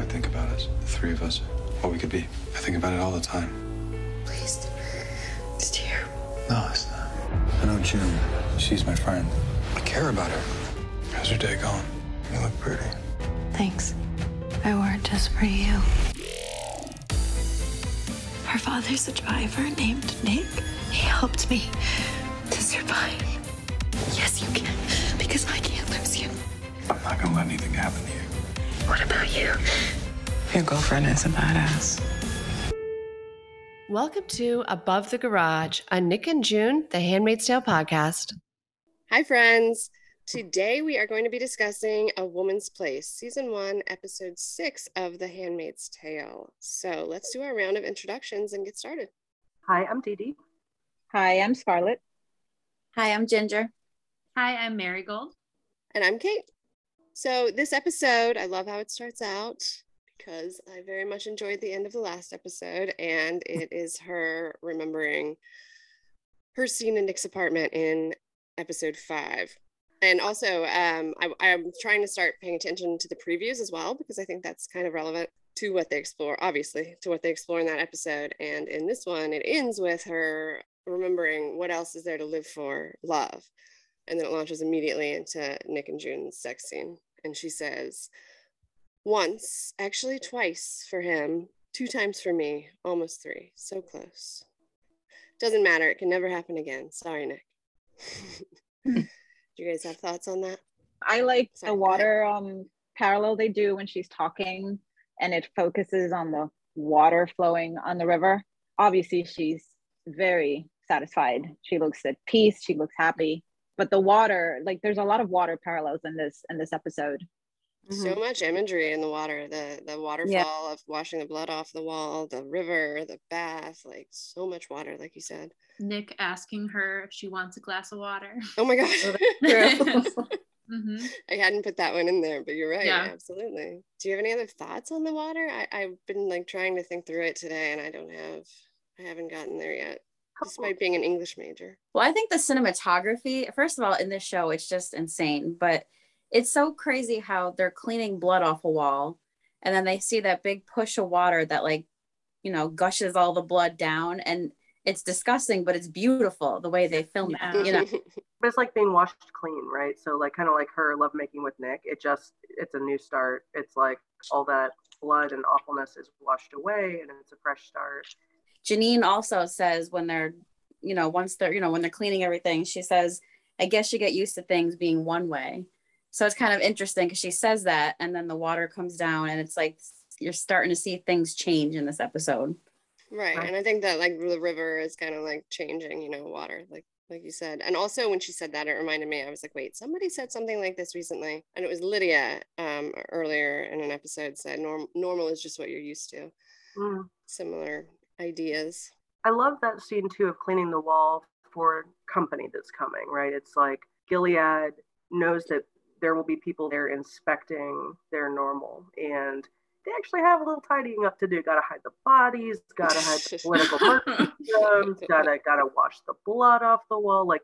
I think about us, the three of us, what we could be. I think about it all the time. Please. It's terrible. No, it's not. I know June. She's my friend. I care about her. How's your day going? You look pretty. Thanks. I wore it just for you. Her father's a driver named Nick. He helped me to survive. Yes, you can, because I can't lose you. I'm not gonna let anything happen to you. What about you? Your girlfriend is a badass. Welcome to Above the Garage, a Nick and June, the Handmaid's Tale podcast. Hi, friends. Today we are going to be discussing A Woman's Place, Season 1, Episode 6 of The Handmaid's Tale. So let's do our round of introductions and get started. Hi, I'm Dee Dee. Hi, I'm Scarlett. Hi, I'm Ginger. Hi, I'm Marigold. And I'm Kate. So, this episode, I love how it starts out because I very much enjoyed the end of the last episode, and it is her remembering her scene in Nick's apartment in episode five. And also, um, I, I'm trying to start paying attention to the previews as well because I think that's kind of relevant to what they explore, obviously, to what they explore in that episode. And in this one, it ends with her remembering what else is there to live for love. And then it launches immediately into Nick and June's sex scene. And she says, once, actually twice for him, two times for me, almost three. So close. Doesn't matter. It can never happen again. Sorry, Nick. do you guys have thoughts on that? I like Sorry, the water um parallel they do when she's talking and it focuses on the water flowing on the river. Obviously, she's very satisfied. She looks at peace, she looks happy. But the water, like there's a lot of water parallels in this in this episode. So much imagery in the water, the the waterfall of washing the blood off the wall, the river, the bath, like so much water, like you said. Nick asking her if she wants a glass of water. Oh my gosh. hmm I hadn't put that one in there, but you're right. Yeah. Absolutely. Do you have any other thoughts on the water? I, I've been like trying to think through it today and I don't have I haven't gotten there yet. Despite being an English major. Well, I think the cinematography, first of all, in this show, it's just insane. But it's so crazy how they're cleaning blood off a wall and then they see that big push of water that, like, you know, gushes all the blood down. And it's disgusting, but it's beautiful the way they film it, you know. But it's like being washed clean, right? So like kind of like her lovemaking with Nick. It just it's a new start. It's like all that blood and awfulness is washed away and it's a fresh start. Janine also says when they're, you know, once they're, you know, when they're cleaning everything, she says, I guess you get used to things being one way. So it's kind of interesting because she says that and then the water comes down and it's like you're starting to see things change in this episode. Right. Right. And I think that like the river is kind of like changing, you know, water, like like you said. And also when she said that, it reminded me, I was like, wait, somebody said something like this recently. And it was Lydia um earlier in an episode said norm- normal is just what you're used to. Mm. Similar ideas. I love that scene too of cleaning the wall for company that's coming, right? It's like Gilead knows that there will be people there inspecting their normal and they actually have a little tidying up to do. Gotta hide the bodies, gotta hide the political martyrdoms, gotta gotta wash the blood off the wall. Like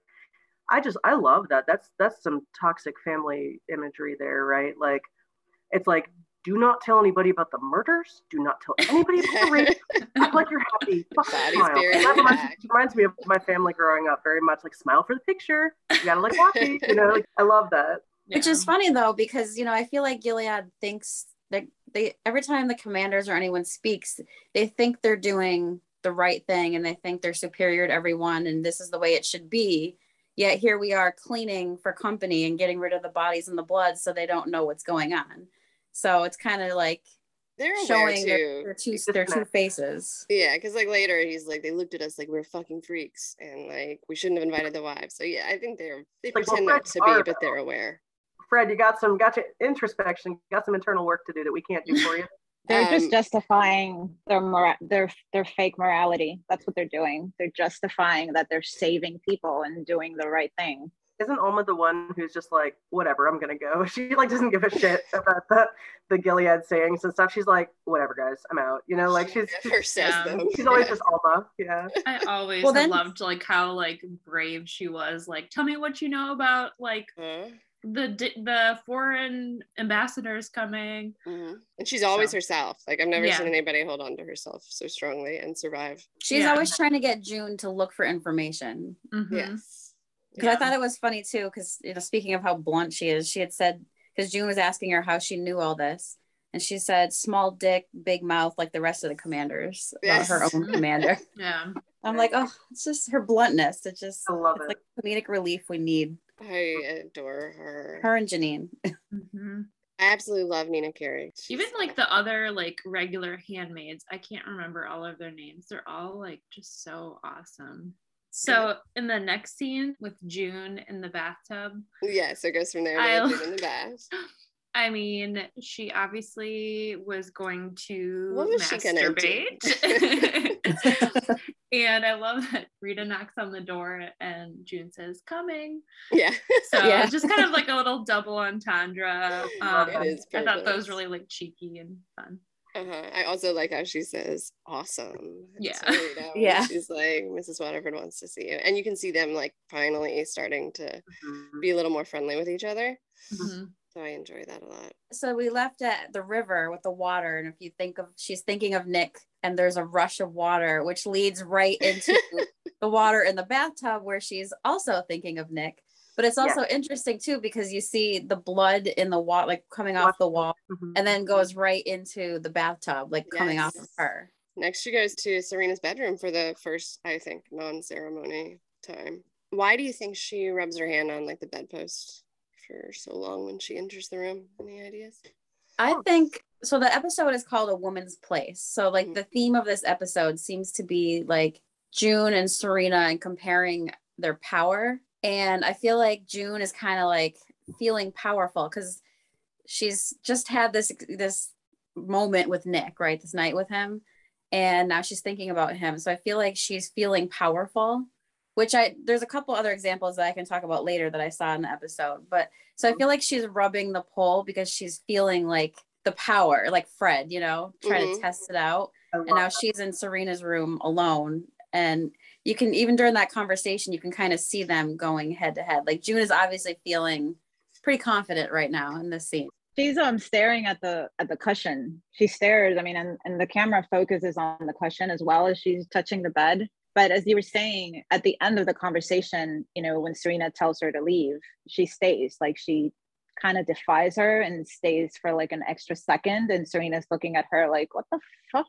I just I love that. That's that's some toxic family imagery there, right? Like it's like do not tell anybody about the murders. Do not tell anybody about the rape. Act like you're happy. Fuck Bodies smile. That reminds, reminds me of my family growing up very much like smile for the picture. You gotta look happy. You know, like, I love that. Which is funny though, because you know, I feel like Gilead thinks that they every time the commanders or anyone speaks, they think they're doing the right thing and they think they're superior to everyone and this is the way it should be. Yet here we are cleaning for company and getting rid of the bodies and the blood so they don't know what's going on. So it's kind of like They're showing their, too. their two their two faces. Yeah, because like later he's like they looked at us like we're fucking freaks and like we shouldn't have invited the wives. So yeah, I think they're they Like, well, pretend not Fred's to be, but they're aware. Fred, you got some got your introspection, got some internal work to do that we can't do for you. They're Um, just justifying their mora- their their fake morality. That's what they're doing. They're justifying that they're saving people and doing the right thing. Isn't Alma the one who's just like, whatever, I'm gonna go? She like doesn't give a shit about the the Gilead sayings and stuff. She's like, whatever, guys, I'm out. You know, like she's Never says them. she's always just Alma. Yeah. I always Well, then- loved like how like brave she was. Like, tell me what you know about like Huh? the the foreign ambassadors coming. Mhm. And she's always So- herself. Like I've never Yeah. seen anybody hold on to herself so strongly and survive. She's Yeah. always trying to get June to look for information. Mhm. Yes. Because I thought it was funny too, because you know, speaking of how blunt she is, she had said because June was asking her how she knew all this, and she said small dick, big mouth, like the rest of the commanders about her own commander. Yeah. I'm like, oh, it's just her bluntness. It just I love it's it. like comedic relief we need. I adore her. Her and Janine. hmm I absolutely love Nina Kiri. Even like the other like regular handmaids, I can't remember all of their names. They're all like just so awesome. So in the next scene with June in the bathtub, Yeah, so it goes from there to I- June in the bath. I mean, she obviously was going to was masturbate. and I love that Rita knocks on the door and June says, coming. Yeah. So Yeah. it's just kind of like a little double entendre. Um, I thought that was really like cheeky and fun. Uh-huh. I also like how she says awesome. Yeah. to Yeah. She's like, Mrs. Waterford wants to see you. And you can see them like finally starting to Mhm. be a little more friendly with each other. Mhm. So I enjoy that a lot. so we left at the river with the water, and if you think of, she's thinking of Nick, and there's a rush of water, which leads right into the water in the bathtub where she's also thinking of Nick. But it's also interesting too because you see the blood in the water, like coming off the wall, Mhm. and then goes right into the bathtub, like coming off of her. Next, she goes to Serena's bedroom for the first, I think, non ceremony time. Why do you think she rubs her hand on like the bedpost for so long when she enters the room? Any ideas? I think so. The episode is called A Woman's Place. So, like, Mhm. the theme of this episode seems to be like June and Serena and comparing their power. And I feel like June is kind of like feeling powerful because she's just had this this moment with Nick, right? This night with him, and now she's thinking about him. So I feel like she's feeling powerful. Which I there's a couple other examples that I can talk about later that I saw in the episode, but so I feel like she's rubbing the pole because she's feeling like the power, like Fred, you know, trying Mhm. to test it out. And now that. she's in Serena's room alone. And you can even during that conversation, you can kind of see them going head to head. Like June is obviously feeling pretty confident right now in this scene. she's um staring at the at the cushion she stares i mean and, and the camera focuses on the cushion as well as she's touching the bed but as you were saying at the end of the conversation you know when serena tells her to leave she stays like she kind of defies her and stays for like an extra second and serena's looking at her like what the fuck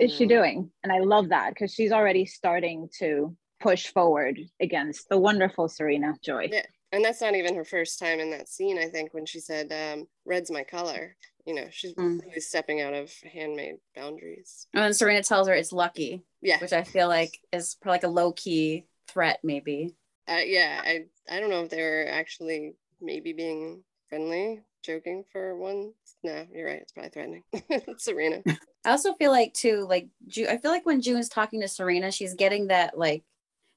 is she Mhm. doing and i love that because she's already starting to push forward against the wonderful serena joy Yeah. And that's not even her first time in that scene, I think, when she said, um, red's my color. You know, she's Mm. really stepping out of handmaid boundaries. And then Serena tells her it's lucky, Yeah. which I feel like is like a low key threat, maybe. Uh, yeah. I, I don't know if they were actually maybe being friendly, joking for once. No, you're right. It's probably threatening. It's Serena. I also feel like too, like Ju- I feel like when June's talking to Serena, she's getting that like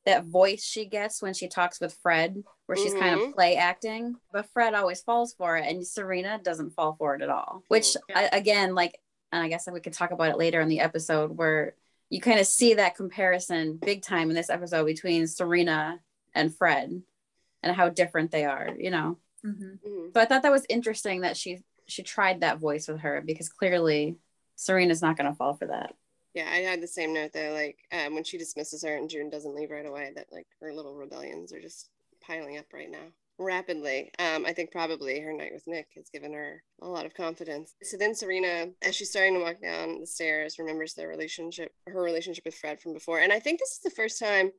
that voice she gets when she talks with Fred, where she's kind of Mhm. play acting. But Fred always falls for it, and Serena doesn't fall for it at all. Which. Yeah. I, again, like, and I guess we could talk about it later in the episode, where you kind of see that comparison big time in this episode between Serena and Fred, and how different they are. You know. Mhm. Mhm. So I thought that was interesting that she she tried that voice with her because clearly Serena's not going to fall for that. Yeah, I had the same note though. Like um, when she dismisses her and June doesn't leave right away, that like her little rebellions are just piling up right now rapidly. Um, I think probably her night with Nick has given her a lot of confidence. So then Serena, as she's starting to walk down the stairs, remembers their relationship, her relationship with Fred from before. And I think this is the first time.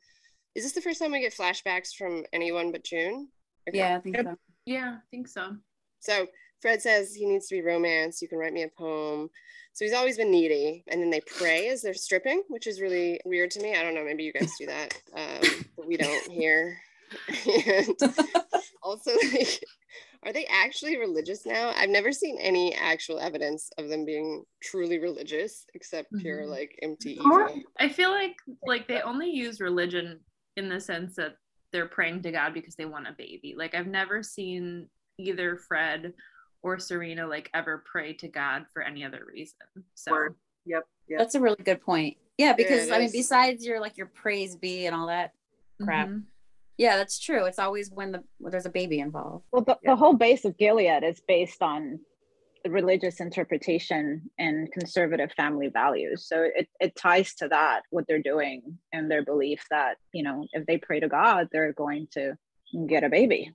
Is this the first time we get flashbacks from anyone but June? Okay. Yeah, I think so. Yeah, I think so. So Fred says he needs to be romance. You can write me a poem. So he's always been needy. And then they pray as they're stripping, which is really weird to me. I don't know. Maybe you guys do that, um, but we don't here. and also, like, are they actually religious now? I've never seen any actual evidence of them being truly religious, except pure Mhm. like empty evil. I feel like like they only use religion in the sense that they're praying to God because they want a baby. Like I've never seen either Fred or Serena like ever pray to God for any other reason. So Word. Yep. Yep. That's a really good point. Yeah, because I mean, besides your like your praise be and all that crap, Mhm. Yeah, that's true. It's always when the when there's a baby involved. Well, the, the whole base of Gilead is based on the religious interpretation and conservative family values. So it, it ties to that, what they're doing and their belief that, you know, if they pray to God, they're going to get a baby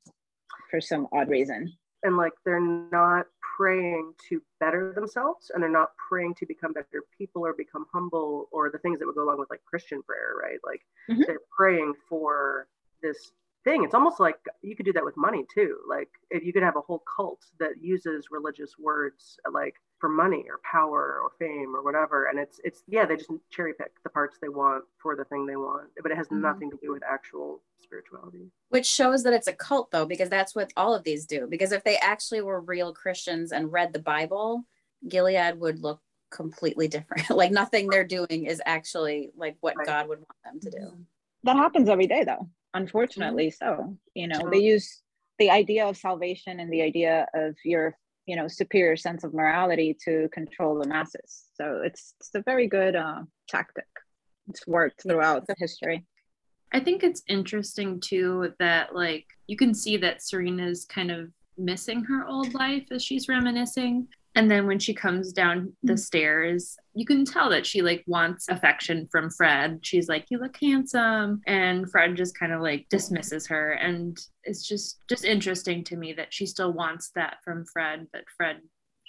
for some odd reason. And like they're not praying to better themselves and they're not praying to become better people or become humble or the things that would go along with like Christian prayer, right? Like Mhm. they're praying for this thing. It's almost like you could do that with money too. Like if you could have a whole cult that uses religious words like for money or power or fame or whatever. And it's it's yeah, they just cherry pick the parts they want for the thing they want. But it has Mhm. nothing to do with actual spirituality. Which shows that it's a cult though, because that's what all of these do. Because if they actually were real Christians and read the Bible, Gilead would look completely different. like nothing they're doing is actually like what Right. God would want them to do. That happens every day, though, unfortunately. So, you know, they use the idea of salvation and the idea of your, you know, superior sense of morality to control the masses. So it's, it's a very good uh, tactic. It's worked throughout the history. I think it's interesting too that like you can see that Serena's kind of missing her old life as she's reminiscing. And then when she comes down the mm. stairs, you can tell that she like wants affection from Fred. She's like, "You look handsome," and Fred just kind of like dismisses her. And it's just just interesting to me that she still wants that from Fred, but Fred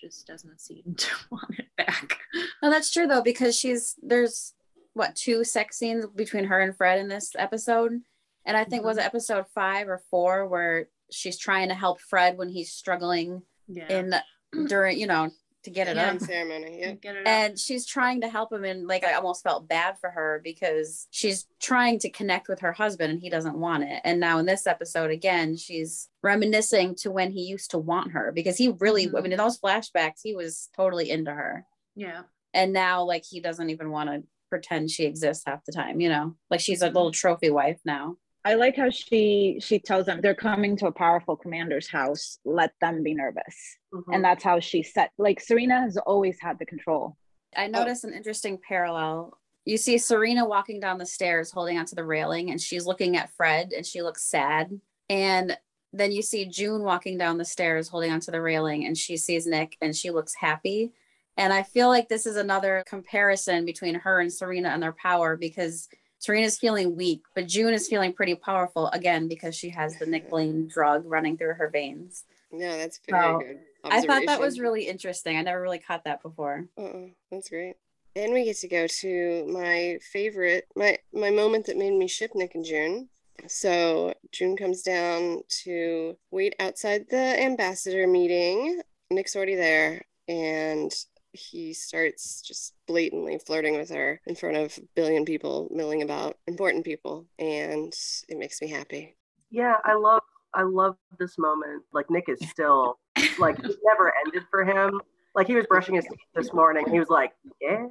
just doesn't seem to want it back. No, that's true though, because she's there's what two sex scenes between her and Fred in this episode. And I think was it mm-hmm. episode five or four where she's trying to help Fred when he's struggling Yeah. in during, you know, to get it Yeah. up. Ceremony. Yep. Get it and she's trying to help him and like i almost felt bad for her because she's trying to connect with her husband and he doesn't want it and now in this episode again she's reminiscing to when he used to want her because he really i Mhm. mean in those flashbacks he was totally into her yeah. and now like he doesn't even want to pretend she exists half the time you know like she's a little trophy wife now I like how she she tells them they're coming to a powerful commander's house. Let them be nervous, Mhm. and that's how she set. Like Serena has always had the control. I noticed an interesting parallel. You see Serena walking down the stairs holding onto the railing and she's looking at Fred and she looks sad. And then you see June walking down the stairs holding onto the railing and she sees Nick and she looks happy. And I feel like this is another comparison between her and Serena and their power because Serena's feeling weak, but June is feeling pretty powerful again because she has the Nick Blaine drug running through her veins. No, that's very So, good. I thought that was really interesting. I never really caught that before. Uh-uh, that's great. And we get to go to my favorite, my my moment that made me ship Nick and June. So June comes down to wait outside the ambassador meeting. Nick's already there, and he starts just blatantly flirting with her in front of a billion people milling about, important people, and it makes me happy. Yeah, I love I love this moment. Like Nick is still like it never ended for him. Like he was brushing his teeth this morning. He was like, "Yeah,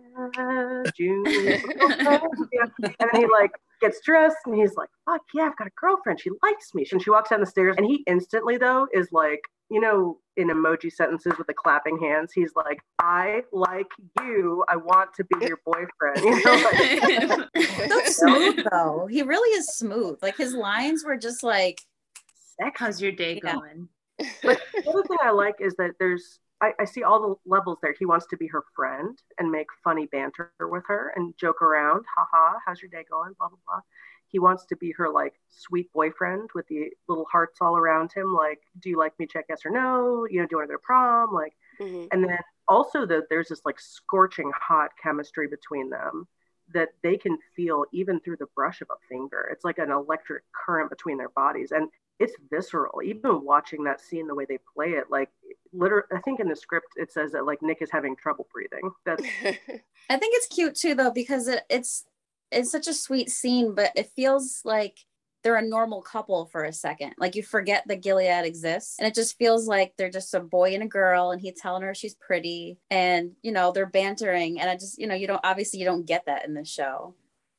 June." yeah. And then he like gets dressed and he's like, "Fuck yeah, I've got a girlfriend. She likes me." And she walks down the stairs and he instantly though is like, you know, in emoji sentences with the clapping hands, he's like, "I like you. I want to be your boyfriend." You know, like, That's smooth though. He really is smooth. Like his lines were just like sex. How's your day Yeah. going? But the other thing I like is that there's I, I see all the levels there. He wants to be her friend and make funny banter with her and joke around. Haha, how's your day going? Blah blah blah. He wants to be her like sweet boyfriend with the little hearts all around him. Like, do you like me? Check yes or no. You know, do you want to go to prom? Like, Mhm. and then also that there's this like scorching hot chemistry between them that they can feel even through the brush of a finger. It's like an electric current between their bodies. And it's visceral. Even watching that scene, the way they play it, like literally, I think in the script it says that like Nick is having trouble breathing. That's I think it's cute too though because it, it's it's such a sweet scene, but it feels like they're a normal couple for a second. Like you forget that Gilead exists, and it just feels like they're just a boy and a girl, and he's telling her she's pretty, and you know they're bantering, and I just you know you don't obviously you don't get that in the show,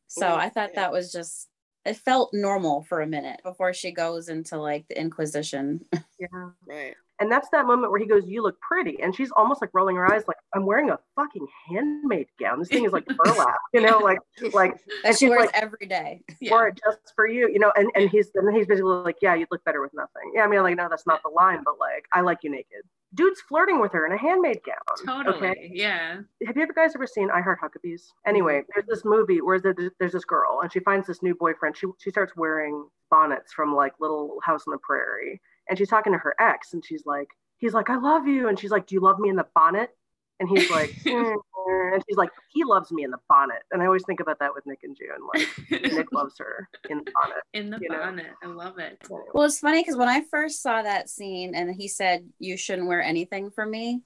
so Yeah, I thought yeah. that was just it felt normal for a minute before she goes into like the Inquisition. yeah. right. And that's that moment where he goes, You look pretty. And she's almost like rolling her eyes, like, I'm wearing a fucking handmaid gown. This thing is like burlap, you know, like, like, That and she wears like, every day. Wore it just for you, you know, and, and he's and he's basically like, Yeah, you'd look better with nothing. Yeah, I mean, like, no, that's not the line, but like, I like you naked. Dude's flirting with her in a handmaid gown. Totally. Okay. Yeah. Have you ever guys ever seen I Heart Huckabees? Anyway, mm-hmm. there's this movie where there's there's this girl and she finds this new boyfriend. She she starts wearing bonnets from like Little House on the Prairie, and she's talking to her ex, and she's like, he's like, I love you, and she's like, Do you love me in the bonnet? And he's like, "Mm, mm," and she's like, he loves me in the bonnet. And I always think about that with Nick and June. Like Nick loves her in the bonnet. In the you know? bonnet. I love it. Well, it's funny because when I first saw that scene and he said, You shouldn't wear anything for me,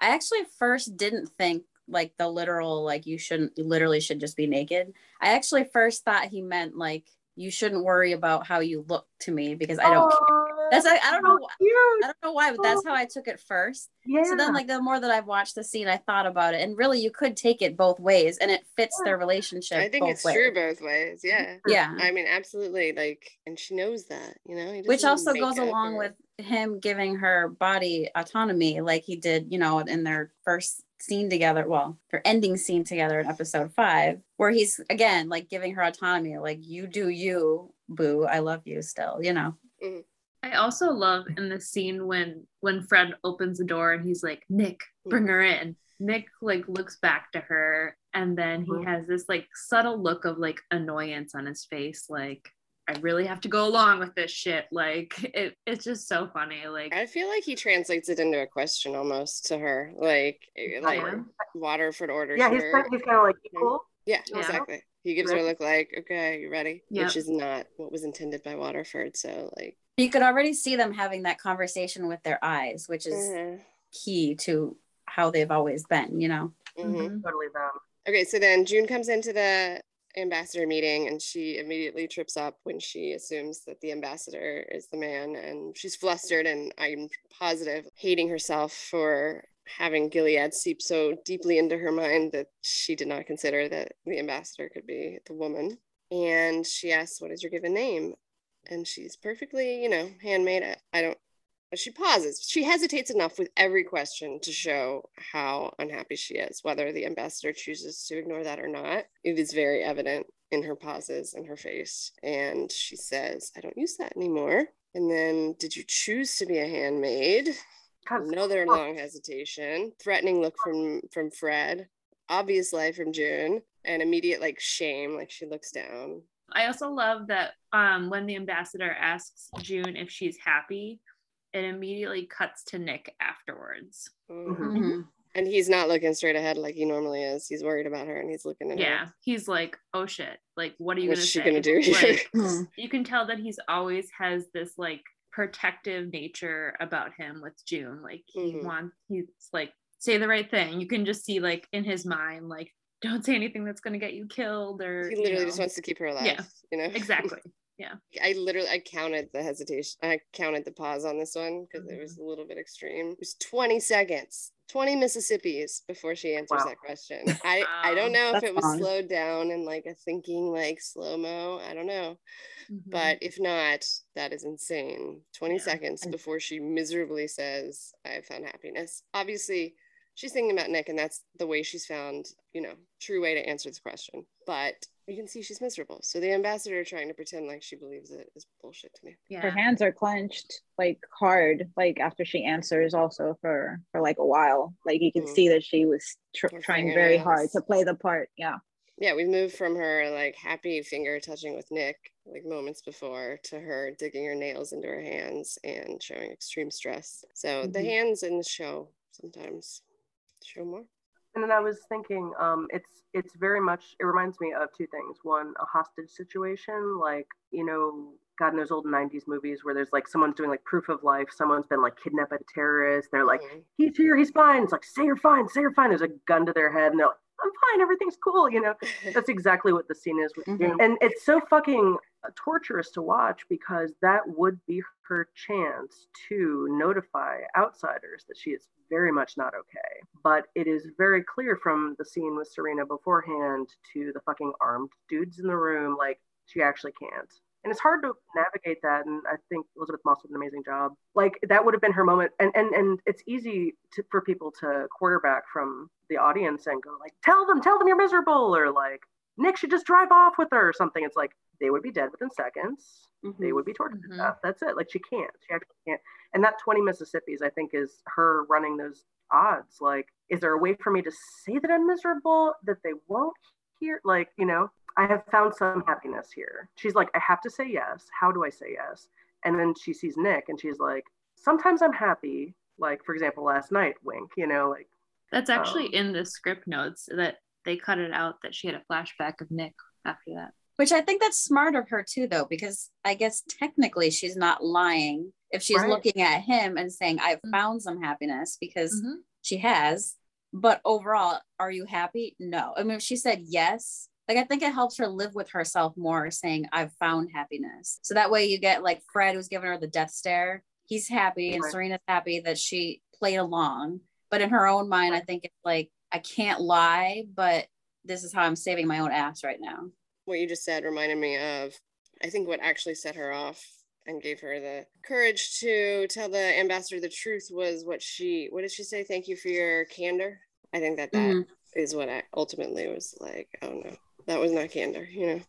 I actually first didn't think like the literal, like you shouldn't, you literally should just be naked. I actually first thought he meant like, you shouldn't worry about how you look to me because I don't care. That's like, I don't know. wh- I don't know why, but that's how I took it first. Yeah. So then, like, the more that I've watched the scene, I thought about it, and really, you could take it both ways, and it fits their relationship. I think both it's ways. true both ways. Yeah. Yeah. I mean, absolutely. Like, and she knows that, you know, which also goes along or- with him giving her body autonomy like he did you know in their first scene together well their ending scene together in episode five where he's again like giving her autonomy like you do you boo i love you still you know mm-hmm. I also love in the scene when when Fred opens the door and he's like, Nick, bring her in. Nick like looks back to her and then he Mhm. has this like subtle look of like annoyance on his face, like I really have to go along with this shit. Like it, it's just so funny. Like I feel like he translates it into a question almost to her, like, eh, like Waterford orders Yeah, he's her. kind, he's kind of like you cool. Yeah, Yeah. exactly. He gives her a look like, okay, you ready? Yep. Which is not what was intended by Waterford. So, like, you could already see them having that conversation with their eyes which is mhm, key to how they've always been you know mhm. Totally them. okay. So then June comes into the ambassador meeting and she immediately trips up when she assumes that the ambassador is the man and she's flustered and I'm positive hating herself for having Gilead seep so deeply into her mind that she did not consider that the ambassador could be the woman. And she asks, What is your given name? And she's perfectly, you know, handmaid. I, I don't, she pauses. She hesitates enough with every question to show how unhappy she is, whether the ambassador chooses to ignore that or not. It is very evident in her pauses and her face. And she says, I don't use that anymore. And then, did you choose to be a handmaid? God, Another long hesitation, threatening look from from Fred, obvious lie from June, and immediate like shame, like she looks down. I also love that um, when the ambassador asks June if she's happy, it immediately cuts to Nick afterwards. Mhm. Mhm. And he's not looking straight ahead like he normally is. He's worried about her and he's looking at Yeah, her. he's like, "Oh shit! Like, what are you What's gonna she say?" gonna do? Like, Mhm. you can tell that he's always has this like protective nature about him with June. Like he Mhm. wants he's like say the right thing. You can just see like in his mind like don't say anything that's gonna get you killed or He you literally know. just wants to keep her alive. Yeah, You know? exactly. I literally I counted the hesitation. I counted the pause on this one because it was a little bit extreme. It was 20 seconds, 20 Mississippis before she answers Wow. that question. I I don't know if it was long. slowed down and like a thinking like slow mo. I don't know. Mhm. But if not, that is insane. 20 Yeah. seconds before she miserably says, I have found happiness. Obviously, she's thinking about Nick, and that's the way she's found, you know, true way to answer this question. But you can see she's miserable. So the ambassador trying to pretend like she believes it is bullshit to me. Yeah. her hands are clenched like hard like after she answers also for for like a while like you can Mhm. see that she was tr- trying very hard to play the part yeah Yeah, we moved from her like happy finger touching with Nick like moments before to her digging her nails into her hands and showing extreme stress. So the Mhm. hands in the show sometimes show more. And then I was thinking, um, it's it's very much. It reminds me of two things. One, a hostage situation, like you know, God knows old '90s movies where there's like someone's doing like proof of life. Someone's been like kidnapped by a terrorist. They're like, Mhm. he's here, he's fine. It's like, say you're fine, say you're fine. There's a gun to their head, and they're like, I'm fine, everything's cool. You know, that's exactly what the scene is with Mhm. And it's so fucking torturous to watch because that would be her chance to notify outsiders that she is very much not okay. But it is very clear from the scene with Serena beforehand to the fucking armed dudes in the room, like she actually can't. and it's hard to navigate that and i think Elisabeth Moss did an amazing job like that would have been her moment and and and it's easy to, for people to quarterback from the audience and go like tell them tell them you're miserable or like nick should just drive off with her or something it's like they would be dead within seconds mm-hmm. they would be tortured mm-hmm. to death that's it like she can't she actually can't and that 20 mississippi's i think is her running those odds like is there a way for me to say that i'm miserable that they won't hear like you know I have found some happiness here. She's like, I have to say yes. How do I say yes? And then she sees Nick and she's like, sometimes I'm happy. Like, for example, last night, wink, you know, like. That's actually um, in the script notes that they cut it out that she had a flashback of Nick after that. Which I think that's smart of her too, though, because I guess technically she's not lying if she's right. looking at him and saying, I've mm-hmm. found some happiness because mm-hmm. she has. But overall, are you happy? No. I mean, if she said yes, like i think it helps her live with herself more saying i've found happiness so that way you get like fred who's giving her the death stare he's happy and serena's happy that she played along but in her own mind i think it's like i can't lie but this is how i'm saving my own ass right now what you just said reminded me of i think what actually set her off and gave her the courage to tell the ambassador the truth was what she what did she say thank you for your candor i think that that mm-hmm. is what I ultimately was like oh no that was not candor, you know.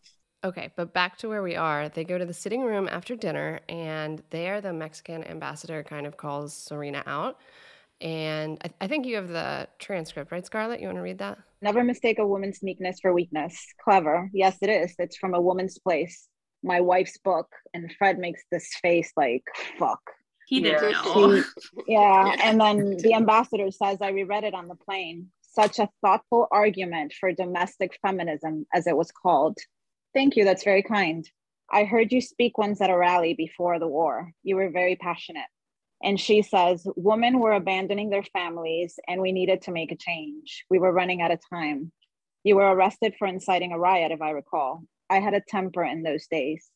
Okay, but back to where we are. They go to the sitting room after dinner, and there the Mexican ambassador kind of calls Serena out. And I, I think you have the transcript, right, Scarlett? You want to read that? Never mistake a woman's meekness for weakness. Clever. Yes, it is. It's from a woman's place. My wife's book. And Fred makes this face like, fuck. He didn't yeah. know. She, yeah. yeah. And then the ambassador says, I reread it on the plane such a thoughtful argument for domestic feminism, as it was called. Thank you, that's very kind. I heard you speak once at a rally before the war. You were very passionate. And she says, Women were abandoning their families, and we needed to make a change. We were running out of time. You were arrested for inciting a riot, if I recall. I had a temper in those days.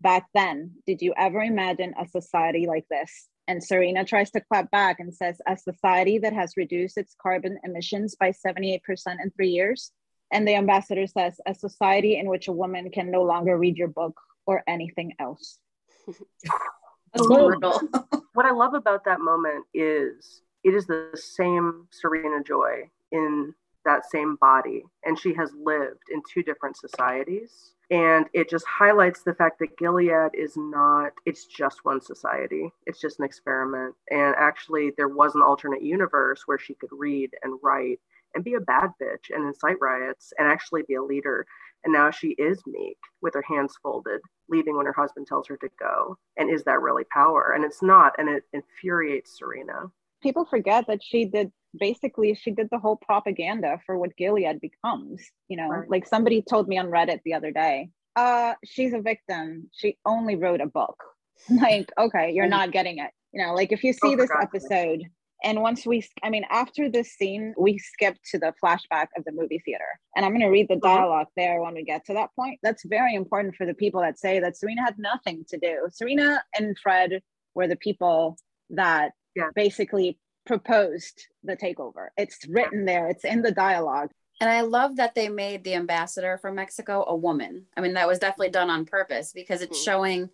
Back then, did you ever imagine a society like this? And Serena tries to clap back and says, a society that has reduced its carbon emissions by 78% in three years. And the ambassador says, a society in which a woman can no longer read your book or anything else. Brutal. what I love about that moment is it is the same Serena Joy in that same body. And she has lived in two different societies and it just highlights the fact that Gilead is not, it's just one society. It's just an experiment. And actually, there was an alternate universe where she could read and write and be a bad bitch and incite riots and actually be a leader. And now she is meek with her hands folded, leaving when her husband tells her to go. And is that really power? And it's not. And it infuriates Serena. People forget that she did basically she did the whole propaganda for what Gilead becomes. You know, right. like somebody told me on Reddit the other day, uh, she's a victim. She only wrote a book. like, okay, you're not getting it. You know, like if you see oh, this episode, and once we, I mean, after this scene, we skip to the flashback of the movie theater. And I'm going to read the mm-hmm. dialogue there when we get to that point. That's very important for the people that say that Serena had nothing to do. Serena and Fred were the people that yeah. basically proposed the takeover. It's written there, it's in the dialogue. And I love that they made the ambassador from Mexico a woman. I mean, that was definitely done on purpose because it's mm-hmm. showing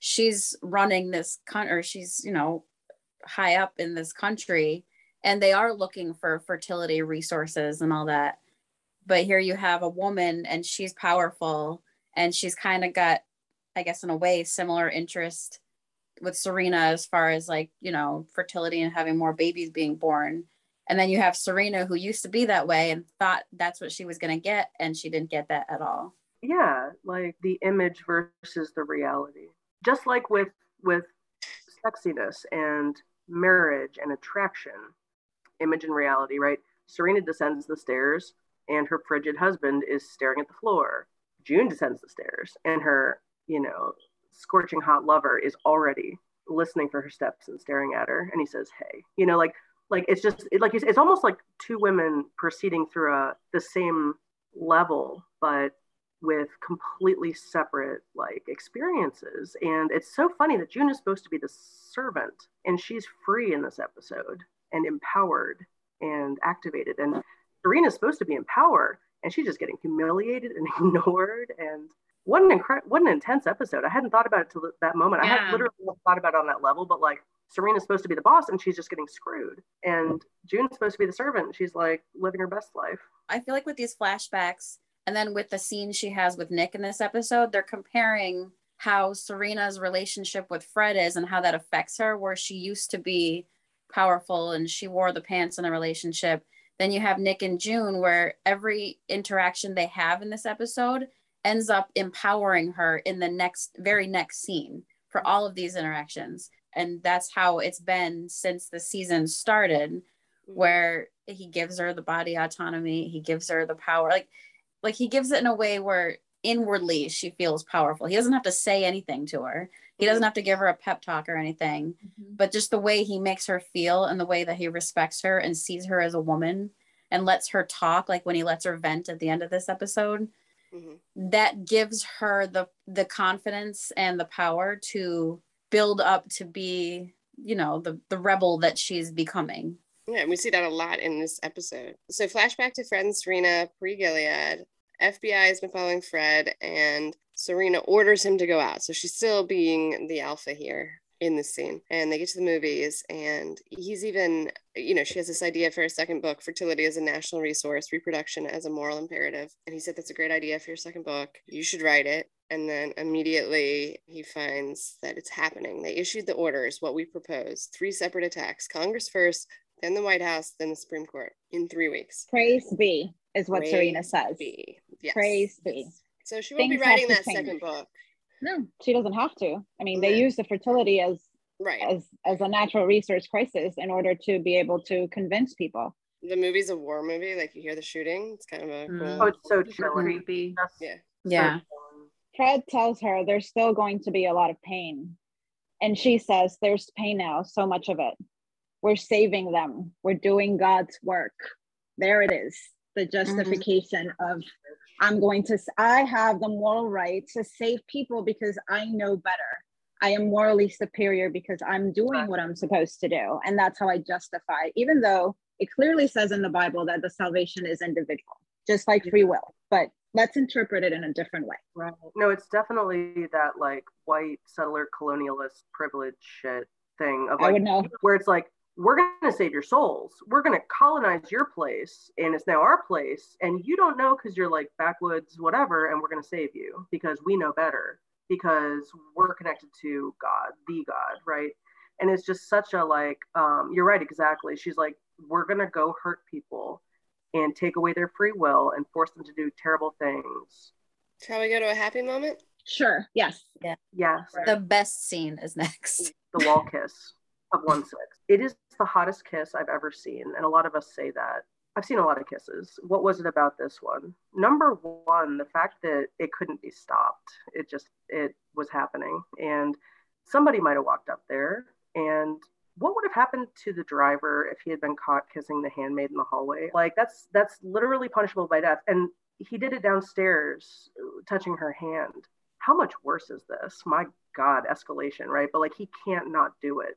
she's running this country, or she's, you know, high up in this country, and they are looking for fertility resources and all that. But here you have a woman, and she's powerful, and she's kind of got, I guess, in a way, similar interest with Serena as far as like, you know, fertility and having more babies being born. And then you have Serena who used to be that way and thought that's what she was going to get and she didn't get that at all. Yeah, like the image versus the reality. Just like with with sexiness and marriage and attraction, image and reality, right? Serena descends the stairs and her frigid husband is staring at the floor. June descends the stairs and her, you know, scorching hot lover is already listening for her steps and staring at her and he says hey you know like like it's just it, like it's, it's almost like two women proceeding through a the same level but with completely separate like experiences and it's so funny that june is supposed to be the servant and she's free in this episode and empowered and activated and Serena is supposed to be in power and she's just getting humiliated and ignored and what an incredible, what an intense episode. I hadn't thought about it till that moment. I had literally thought about it on that level, but like Serena's supposed to be the boss and she's just getting screwed. And June's supposed to be the servant. and She's like living her best life. I feel like with these flashbacks and then with the scene she has with Nick in this episode, they're comparing how Serena's relationship with Fred is and how that affects her, where she used to be powerful and she wore the pants in the relationship. Then you have Nick and June, where every interaction they have in this episode ends up empowering her in the next, very next scene for all of these interactions. And that's how it's been since the season started mm-hmm. where he gives her the body autonomy he gives her the power like like he gives it in a way where inwardly she feels powerful he doesn't have to say anything to her he doesn't have to give her a pep talk or anything but just the way he makes her feel and the way that he respects her and sees her as a woman and lets her talk like when he lets her vent at the end of this episode Mhm. that gives her the the confidence and the power to build up to be you know the the rebel that she's becoming Yeah, and we see that a lot in this episode. So flashback to and Serena pre-Gilead. FBI has been following Fred, and Serena orders him to go out. So she's still being the alpha here in this scene. And they get to the movies, and he's even, you know, she has this idea for a second book, fertility as a national resource, reproduction as a moral imperative. And he said, That's a great idea for your second book. You should write it. And then immediately he finds that it's happening. They issued the orders, what we proposed, three separate attacks Congress first, then the White House, then the Supreme Court in three weeks. Praise be is what Praise Serena says. be. Yes. Praise be. So she won't Things be writing that change. second book. No, she doesn't have to. I mean, they Yeah. use the fertility as Right. as as a natural resource crisis in order to be able to convince people. The movie's a war movie. Like you hear the shooting. It's kind of a Mm. cool. Oh, it's so chilling. creepy. Yeah. yeah so. Fred tells her there's still going to be a lot of pain. And she says, There's pain now, so much of it. We're saving them. We're doing God's work. There it is. The justification of I'm going to, I have the moral right to save people because I know better. I am morally superior because I'm doing what I'm supposed to do. And that's how I justify, even though it clearly says in the Bible that the salvation is individual, just like free will. But let's interpret it in a different way. Right. No, it's definitely that like white settler colonialist privilege shit thing of like where it's like we're going to save your souls. We're going to colonize your place and it's now our place and you don't know cuz you're like backwoods whatever and we're going to save you because we know better because we're connected to God, the God, right? And it's just such a like um you're right exactly. She's like we're going to go hurt people and take away their free will and force them to do terrible things. Shall we go to a happy moment? Sure. Yes. Yeah. Yes. the best scene is next the wall kiss of one six. It is the hottest kiss I've ever seen, and a lot of us say that. I've seen a lot of kisses. What was it about this one? Number one, the fact that it couldn't be stopped. It just it was happening, and somebody might have walked up there. And what would have happened to the driver if he had been caught kissing the handmaid in the hallway? Like that's that's literally punishable by death. And he did it downstairs, touching her hand. How much worse is this? My God, escalation, right? But like he can't not do it.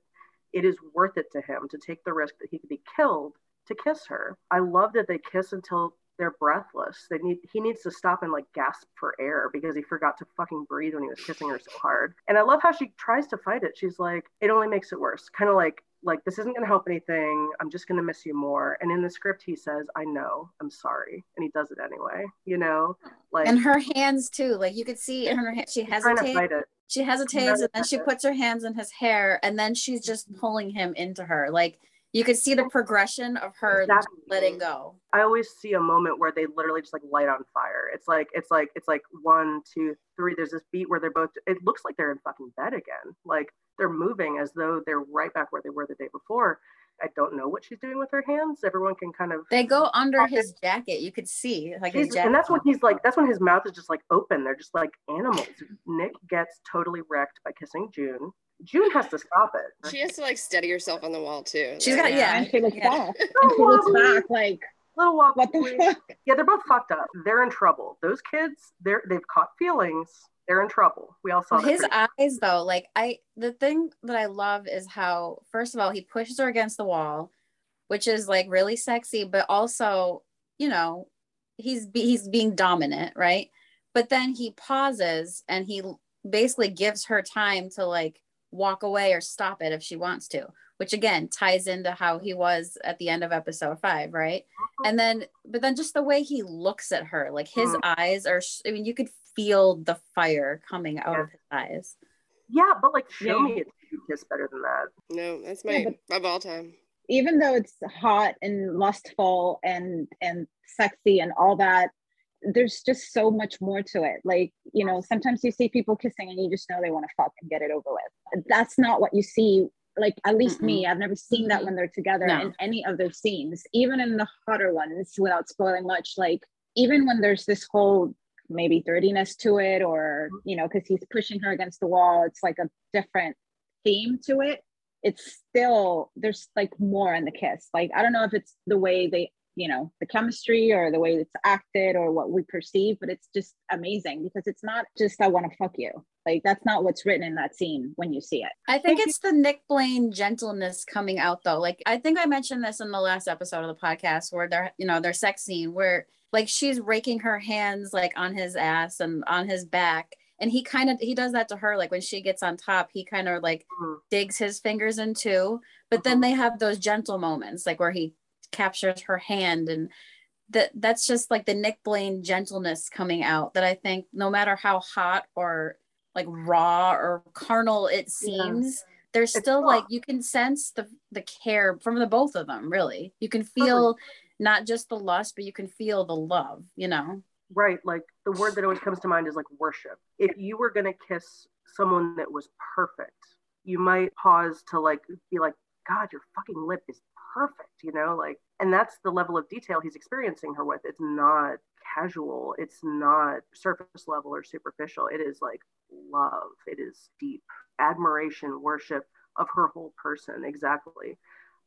It is worth it to him to take the risk that he could be killed to kiss her. I love that they kiss until they're breathless. They need he needs to stop and like gasp for air because he forgot to fucking breathe when he was kissing her so hard. And I love how she tries to fight it. She's like, it only makes it worse. Kind of like like this isn't gonna help anything. I'm just gonna miss you more. And in the script he says, I know, I'm sorry. And he does it anyway, you know? Like and her hands too like you could see in her hand she he's trying to hesitates fight it. She hesitates and then she puts her hands in his hair and then she's just mm-hmm. pulling him into her like you could see the progression of her Exactly. letting go I always see a moment where they literally just like light on fire. It's like it's like it's like one, two, three. There's this beat where they're both. It looks like they're in fucking bed again. Like they're moving as though they're right back where they were the day before. I don't know what she's doing with her hands. Everyone can kind of. they go under his jacket you could see like his jacket and that's when he's like. That's when his mouth is just like open. They're just like animals. Nick gets totally wrecked by kissing June. June has to stop it. She has to like steady herself on the wall too. She's Like, got yeah And she looks yeah. back. And she looks back like, Little walk. what the fuck? Yeah, they're both fucked up. They're in trouble. Those kids, they're they've caught feelings. They're in trouble. We all saw his pretty- eyes though like i the thing that i love is how first of all he pushes her against the wall which is like really sexy but also you know he's be, he's being dominant right but then he pauses and he basically gives her time to like walk away or stop it if she wants to which again ties into how he was at the end of episode five right and then but then just the way he looks at her like his Mhm. eyes are i mean you could feel the fire coming out of his eyes Yeah, but like show Yeah. me it kiss better than that. No, that's Yeah, my of all time. even though it's hot and lustful and and sexy and all that there's just so much more to it like you know sometimes you see people kissing and you just know they want to fuck and get it over with that's not what you see like at least me i've never seen that when they're together No. in any of their scenes even in the hotter ones without spoiling much like even when there's this whole maybe dirtiness to it or mm-hmm. you know because he's pushing her against the wall it's like a different theme to it. It's still there's like more in the kiss. Like i don't know if it's the way they you know the chemistry or the way it's acted or what we perceive but it's just amazing because it's not just i want to fuck you. Like that's not what's written in that scene when you see it. I think it's the Nick Blaine gentleness coming out though. Like I think I mentioned this in the last episode of the podcast where they're, you know, their sex scene where like she's raking her hands like on his ass and on his back. And he kind of he does that to her. Like when she gets on top, he kind of like Mhm. digs his fingers in too. But then they have those gentle moments, like where he captures her hand and that that's just like the Nick Blaine gentleness coming out that I think no matter how hot or like raw or carnal it seems, there's It's still raw. like you can sense the the care from the both of them really. You can feel not just the lust, but you can feel the love, you know. Right. Like the word that always comes to mind is like worship. If you were gonna kiss someone that was perfect, you might pause to like be like, God, your fucking lip is perfect, you know, like and that's the level of detail he's experiencing her with. It's not casual, it's not surface level or superficial. It is like love, it is deep admiration, worship of her whole person. Exactly.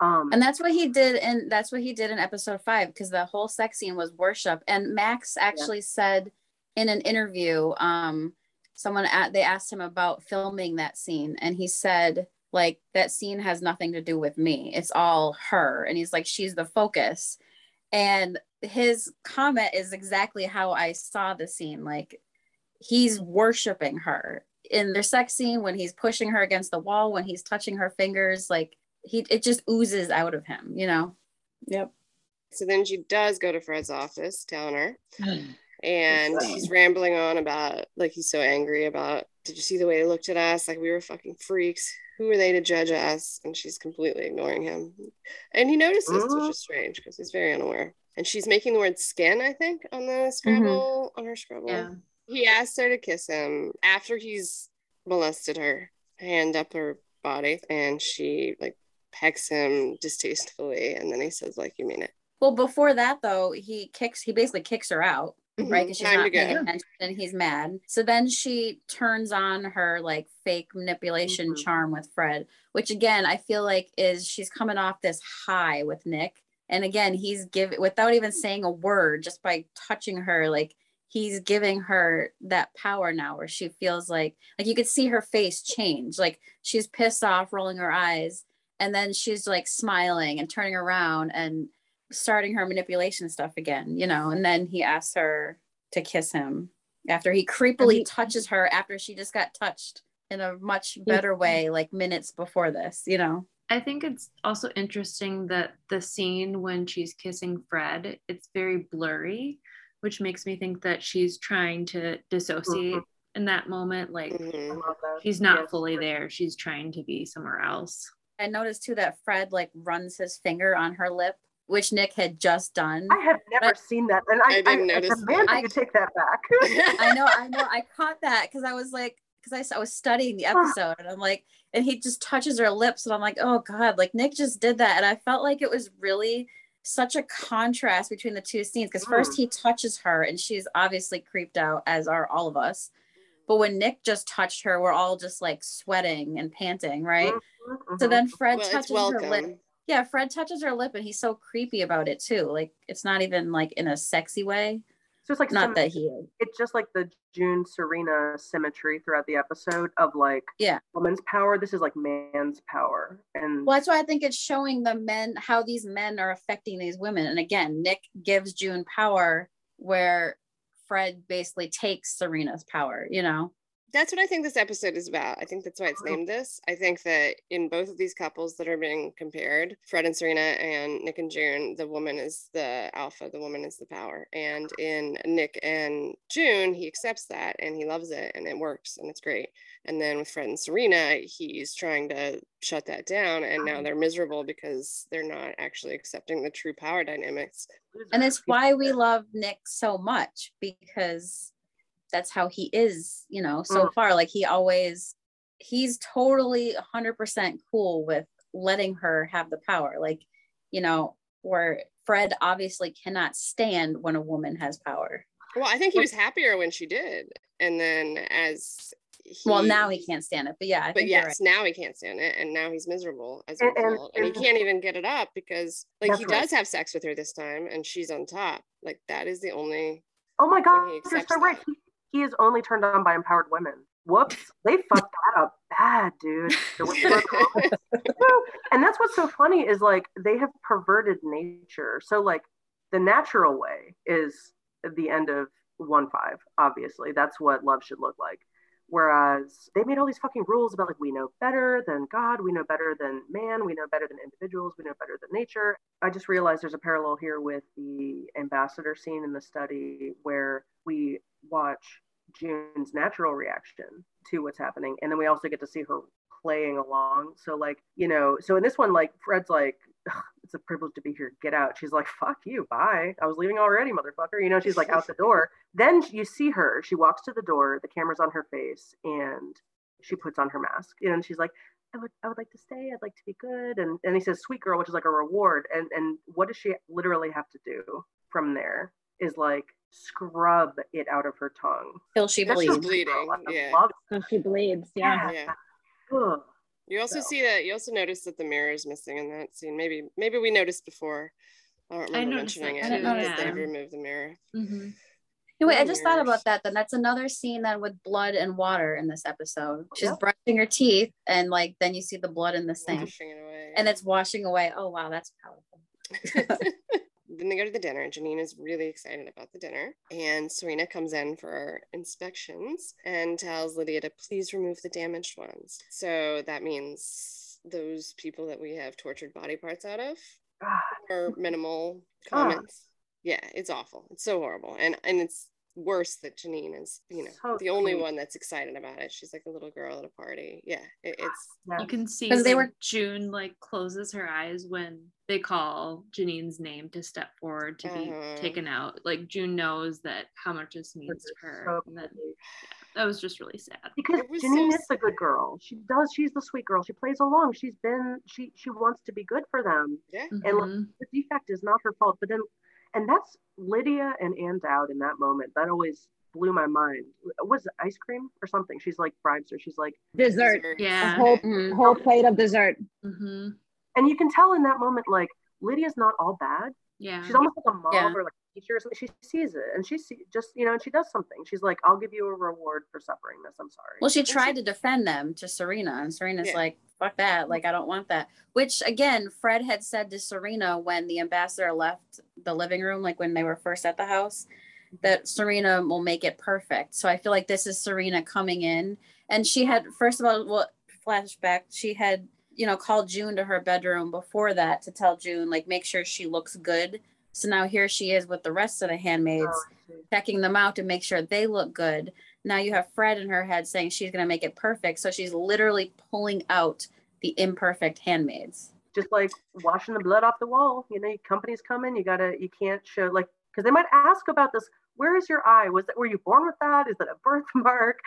Um And that's what he did and that's what he did in episode 5 because the whole sex scene was worship. And Max actually said in an interview um someone at they asked him about filming that scene and he said like that scene has nothing to do with me. It's all her. And he's like she's the focus. And his comment is exactly how I saw the scene like he's worshiping her. In their sex scene when he's pushing her against the wall when he's touching her fingers like he it just oozes out of him you know yep So then she does go to Fred's office, telling her, and he's rambling on about like he's so angry about. Did you see the way they looked at us? Like we were fucking freaks. Who are they to judge us? And she's completely ignoring him, and he notices, which mm-hmm. is strange because he's very unaware. And she's making the word skin, I think, on the mm-hmm. Scrabble on her Scrabble. Yeah. He asks her to kiss him after he's molested her, hand up her body, and she like pecks him distastefully, and then he says like, "You mean it." well before that though he kicks he basically kicks her out right? Because she's Time not paying attention and he's mad. So then she turns on her like fake manipulation Mhm. charm with fred which again i feel like is she's coming off this high with nick. And again he's giving without even saying a word just by touching her like he's giving her that power now where she feels like like you could see her face change. Like she's pissed off rolling her eyes and then she's like smiling and turning around and starting her manipulation stuff again you know and then he asks her to kiss him after he creepily he- touches her after she just got touched in a much better way like minutes before this you know I think it's also interesting that the scene when she's kissing Fred, it's very blurry, which makes me think that she's trying to dissociate in that moment. Like I Mhm. she's not Yes. fully there. She's trying to be somewhere else. I noticed too that fred like runs his finger on her lip which nick had just done I have never But- seen that, and I, I didn't I, notice demand that. that you take that back. I know, I know. I caught that because I was like, because I was studying the episode and I'm like, and he just touches her lips and I'm like, oh God, like Nick just did that. And I felt like it was really such a contrast between the two scenes because first Mm. he touches her and she's obviously creeped out, as are all of us. But when Nick just touched her, we're all just like sweating and panting, right? So Mhm. then Fred Well, touches her lip. Yeah, Fred touches her lip and he's so creepy about it too. Like it's not even like in a sexy way. so it's like Not some- that he is. it's just like the June Serena symmetry throughout the episode of like Yeah. woman's power. This is like man's power, and Well, that's why I think it's showing the men how these men are affecting these women. And again, Nick gives June power where Fred basically takes Serena's power, you know? That's what I think this episode is about. I think that's why it's named this. I think that in both of these couples that are being compared, Fred and Serena and Nick and June, the woman is the alpha, the woman is the power. And in Nick and June, he accepts that and he loves it and it works and it's great. And then with Fred and Serena, he's trying to shut that down and now mm-hmm. they're miserable because they're not actually accepting the true power dynamics. And it's why we love Nick so much because that's how he is, you know, so Mm. far. Like he always, he's totally 100% cool with letting her have the power. Like, you know, where Fred obviously cannot stand when a woman has power. Well, I think he was happier when she did. And then as well, now he can't stand it. But yeah, I but think you're yes, now he can't stand it, and now he's miserable as a And- and- result, and, he can't even get it up because, like, he right. does have sex with her this time, and she's on top. Like that is the only. Oh my god, he you're accepts so right. He, he is only turned on by empowered women. Whoops, they fucked that up bad, dude. The way they were- Woo. and that's what's so funny is like they have perverted nature. So like the natural way is the end of one five. Obviously, that's what love should look like. Whereas they made all these fucking rules about like we know better than God, we know better than man, we know better than individuals, we know better than nature. I just realized there's a parallel here with the ambassador scene in the study where we watch June's natural reaction to what's happening, and then we also get to see her playing along. So like you know, so in this one, like Fred's like. "Ugh, It's a privilege to be here. Get out. She's like, fuck you. Bye. I was leaving already, motherfucker. You know, she's like out the door. Then you see her. She walks to the door. The camera's on her face and she puts on her mask. You know, and she's like, I would, I would like to stay. I'd like to be good. And and he says, sweet girl, which is like a reward. And and what does she literally have to do from there? Is like scrub it out of her tongue. till she That's bleeds. bleeding, yeah. love So she bleeds. Yeah. Yeah. it. Ugh. You also So- see that. You also notice that the mirror is missing in that scene. Maybe maybe we noticed before. I don't remember noticed mentioning that it. too, that yeah. They've removed the mirror. Mm-hmm. Anyway, I Oh, just thought about that. Then that's another scene then with blood and water in this episode. She's Yep. brushing her teeth, and like then you see the blood in the sink, it away. and it's washing away. Oh wow, that's powerful. then they go to the dinner. Janine is really excited about the dinner. And Serena comes in for inspections and tells Lydia to please remove the damaged ones. So that means those people that we have tortured body parts out of God. or minimal Ah. comments. Yeah, it's awful. It's so horrible. And and it's worse that Janine is, you know, So the only sweet. one that's excited about it. She's like a little girl at a party. Yeah, it, it's Yes. You can see 'Cause they were- June like closes her eyes when they call Janine's name to step forward to be Uh-huh. taken out. Like June knows that how much this means to her. So and that, pretty. that was just really sad. because It was Janine so is the good girl. She does. She's the sweet girl. She plays along. She's been. She she wants to be good for them. yeah. And Mhm. the defect is not her fault. But then, and that's Lydia and Ann Dowd in that moment. That always blew my mind. Was it ice cream or something? She's like bribes her. She's like, Dessert. Dessert. A Yeah. whole Mhm. whole plate of dessert. hmm and you can tell in that moment like Lydia's not all bad. Yeah. She's almost like a mom Yeah. or like a teacher or something. She sees it and she see, just you know and she does something. She's like, I'll give you a reward for suffering this. I'm sorry. Well, she she- tried to defend them to Serena, and Serena's Yeah. like, "Fuck that! Like, I don't want that." Which, again, Fred had said to Serena when the ambassador left the living room, like when they were first at the house, mm-hmm. that Serena will make it perfect. So I feel like this is Serena coming in, and she had first of all, well, flashback, she had you know called June to her bedroom before that to tell June like make sure she looks good. So now here she is with the rest of the handmaids Oh, checking them out to make sure they look good. Now you have Fred in her head saying she's going to make it perfect. So she's literally pulling out the imperfect handmaids. just like washing the blood off the wall. You know, companies come in, you gotta, you can't show like, because they might ask about this. Where is your eye? Was that were you born with that? Is that a birthmark?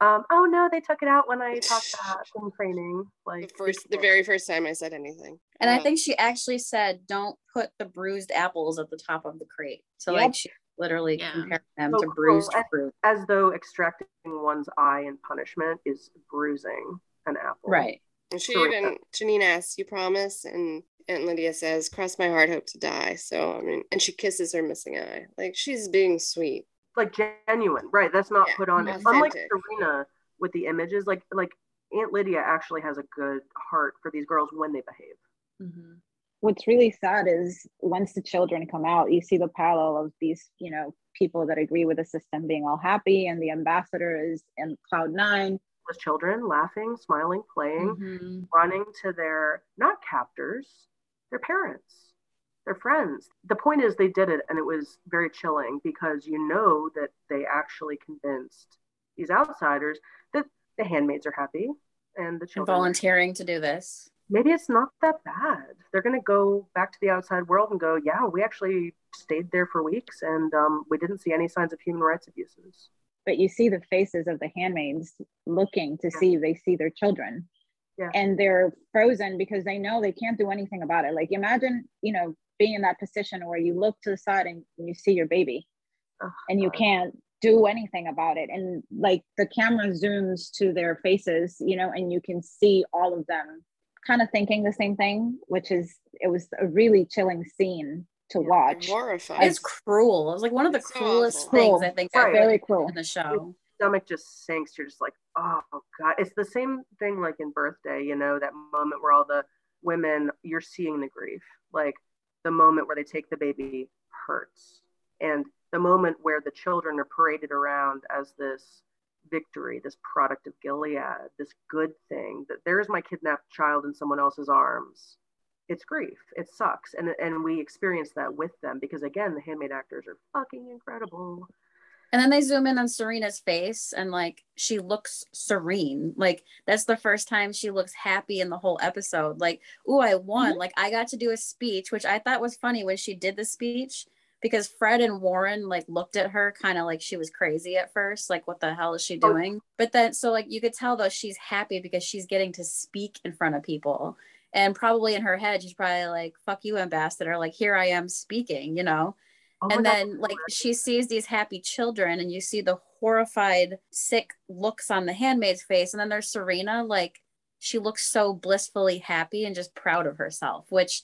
Um, oh no, they took it out when I talked about in training. Like The first, the very first time I said anything. And I Uh, think she actually said, don't put the bruised apples at the top of the crate. So, Yep. like, she literally Yeah. compared them So to cool. bruised And- fruit. as though extracting one's eye in punishment is bruising an apple. Right. And she Serena. even Janine asks, "You promise?" And Aunt Lydia says, "Cross my heart, hope to die." So I mean, and she kisses her missing eye, like she's being sweet. Like genuine, right? That's not Yeah, put on. authentic. Unlike Serena with the images, like like Aunt Lydia actually has a good heart for these girls when they behave. hmm what's really sad is once the children come out, you see the parallel of these, you know, people that agree with the system being all happy and the ambassador is in cloud nine. With children laughing, smiling, playing, Mhm. running to their not captors, their parents, their friends. The point is they did it and it was very chilling because you know that they actually convinced these outsiders that the handmaids are happy and the children are volunteering to do this. maybe it's not that bad. They're going to go back to the outside world and go, yeah, we actually stayed there for weeks and um, we didn't see any signs of human rights abuses. But you see the faces of the handmaids looking to see if they see their children. Yeah. And they're frozen because they know they can't do anything about it. Like imagine, you know, being in that position where you look to the side and you see your baby Oh, and you can't do anything about it. And like the camera zooms to their faces, you know, and you can see all of them kind of thinking the same thing, which is it was a really chilling scene to watch. Horrifying. It's cruel. It was like one of the It's cruelest awful. things Cruel. I think Right. ever Very cruel. in the show. Stomach just sinks. You're just like, oh God. It's the same thing like in birthday, you know, that moment where all the women, you're seeing the grief. Like the moment where they take the baby hurts. And the moment where the children are paraded around as this victory, this product of Gilead, this good thing that there's my kidnapped child in someone else's arms. It's grief. It sucks. And and we experience that with them because again, the handmaid actors are fucking incredible. And then they zoom in on Serena's face and like she looks serene. Like that's the first time she looks happy in the whole episode. Like, ooh, I won. Mm-hmm. Like I got to do a speech, which I thought was funny when she did the speech because Fred and Warren like looked at her kind of like she was crazy at first. Like, what the hell is she Oh. doing? But then so like you could tell though she's happy because she's getting to speak in front of people. And probably in her head, she's probably like, fuck you, ambassador. Like, here I am speaking, you know? Oh and God, then like she sees these happy children and you see the horrified sick looks on the handmaid's face and then there's serena like she looks so blissfully happy and just proud of herself which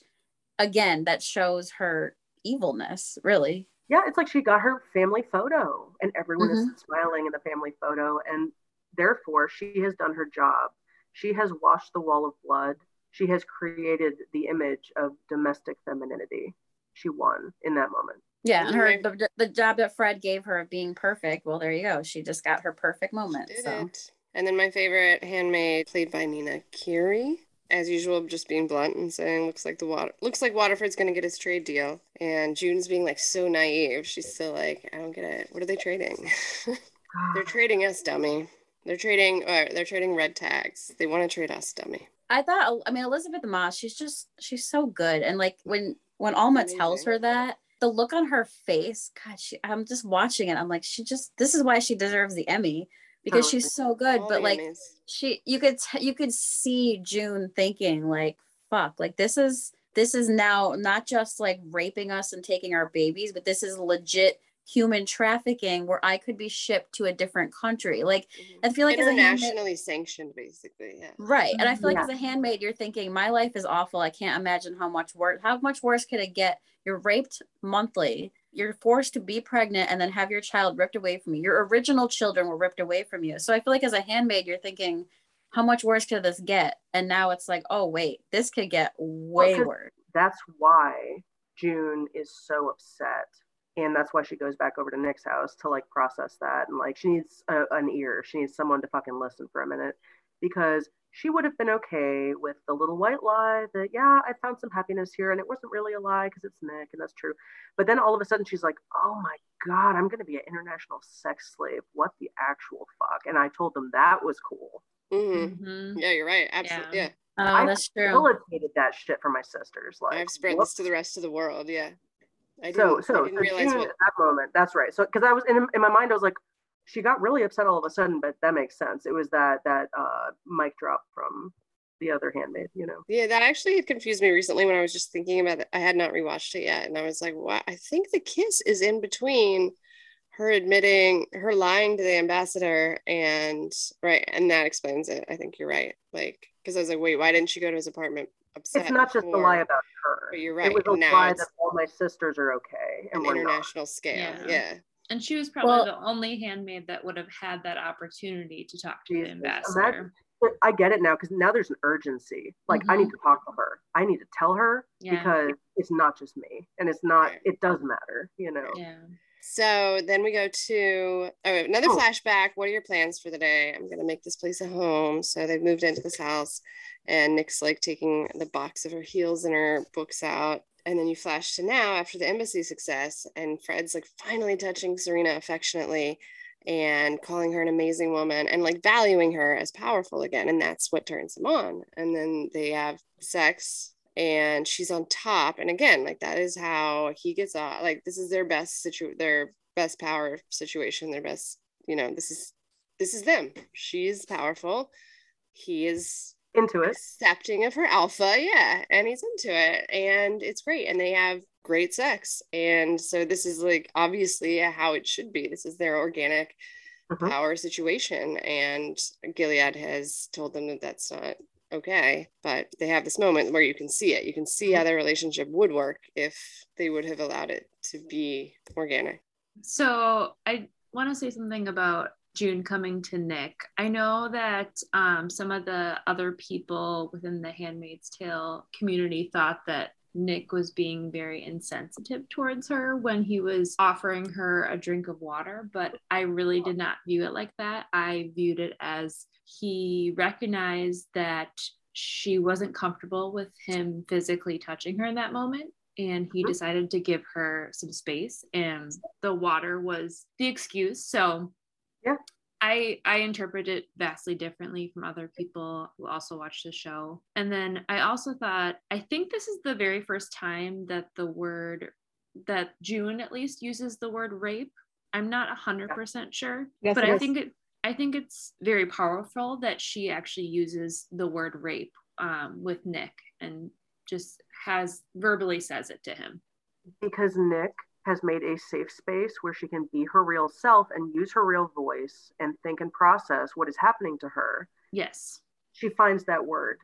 again that shows her evilness really yeah, it's like she got her family photo and everyone Mm-hmm. is smiling in the family photo. And therefore, she has done her job. She has washed the wall of blood. She has created the image of domestic femininity. She won in that moment. Yeah and her the, the job that fred gave her of being perfect well there you go she just got her perfect moment Did so it. And then my favorite handmaid, played by Nina Kiri, as usual, just being blunt and saying, "Looks like the water. Looks like Waterford's gonna get his trade deal." And June's being like so naive. She's still like, "I don't get it. What are they trading? they're trading us, dummy. They're trading. Uh, they're trading red tags. They want to trade us, dummy." I thought I mean Elisabeth Moss, she's just she's so good. And like when when Alma tells her that, the look on her face, God, she I'm just watching it. I'm like, she just this is why she deserves the Emmy because she's so good. All But like she you could t- you could see June thinking like, fuck, like this is this is now not just like raping us and taking our babies, but this is legit human trafficking where I could be shipped to a different country. Like mm-hmm. I feel like as a handmaid- internationally sanctioned, basically. Yeah. Right. And I feel like Yeah. as a handmaid, you're thinking, my life is awful. I can't imagine how much worse how much worse could it get? You're raped monthly. You're forced to be pregnant and then have your child ripped away from you. Your original children were ripped away from you. So I feel like as a handmaid, you're thinking, how much worse could this get? And now it's like, oh wait, this could get way 'cause- worse. That's why June is so upset. And that's why she goes back over to Nick's house to like process that. And like she needs a, an ear. She needs someone to fucking listen for a minute because she would have been okay with the little white lie that, yeah, I found some happiness here. And it wasn't really a lie because it's Nick and that's true. But then all of a sudden she's like, oh my God, I'm going to be an international sex slave. What the actual fuck? And I told them that was cool. hmm Mhm. Yeah, you're right. Absolutely. Yeah. Yeah. Oh, I that's true. facilitated that shit for my sisters. Like, I've spread whoops. this to the rest of the world. Yeah. I didn't, so I so, didn't so realize June what. at that moment that's right so because i was in, in my mind i was like she got really upset all of a sudden but that makes sense it was that that uh mic drop from the other handmaid you know Yeah, that actually had confused me recently when I was just thinking about it. I had not rewatched it yet, and I was like, "What?" I think the kiss is in between her admitting her lying to the ambassador, and right, and that explains it. I think you're right. Like, because I was like, "Wait, why didn't she go to his apartment upset?" it's not just a lie about her But you're right it was a now lie that all my sisters are okay and an we're not international scale. Yeah. Yeah. And she was probably Well- the only handmaid that would have had that opportunity to talk to Jesus, the ambassador. I get it now because now there's an urgency. Like I need Mhm. to talk to her. I need to tell her Yeah. because it's not just me, and it's not. Right. It does matter, you know. Yeah. So then we go to oh, another Oh. flashback. What are your plans for the day? I'm gonna make this place a home. So they've moved into this house, and Nick's like taking the box of her heels and her books out. And then you flash to now after the embassy success, and Fred's like finally touching Serena affectionately and calling her an amazing woman and like valuing her as powerful again. And that's what turns him on. And then they have sex and she's on top. And again, like that is how he gets off. Like this is their best situ their best power situation, their best, you know, this is this is them. She's powerful. He is Into it. accepting of her alpha yeah and he's into it and it's great and they have great sex and so this is like obviously how it should be this is their organic Mhm. power situation and gilead has told them that that's not okay but they have this moment where you can see it you can see how their relationship would work if they would have allowed it to be organic So I want to say something about June coming to Nick. I know that um, some of the other people within the Handmaid's Tale community thought that Nick was being very insensitive towards her when he was offering her a drink of water, but I really did not view it like that. I viewed it as he recognized that she wasn't comfortable with him physically touching her in that moment and he Mhm. decided to give her some space and the water was the excuse. So Yeah. i i interpret it vastly differently from other people who also watch the show. And then i also thought i think this is the very first time that the word that june at least uses the word rape. I'm not 100% sure Yes, but i think it i think it's very powerful that she actually uses the word rape um, with nick and just has verbally says it to him because Nick has made a safe space where she can be her real self and use her real voice and think and process what is happening to her. yes She finds that word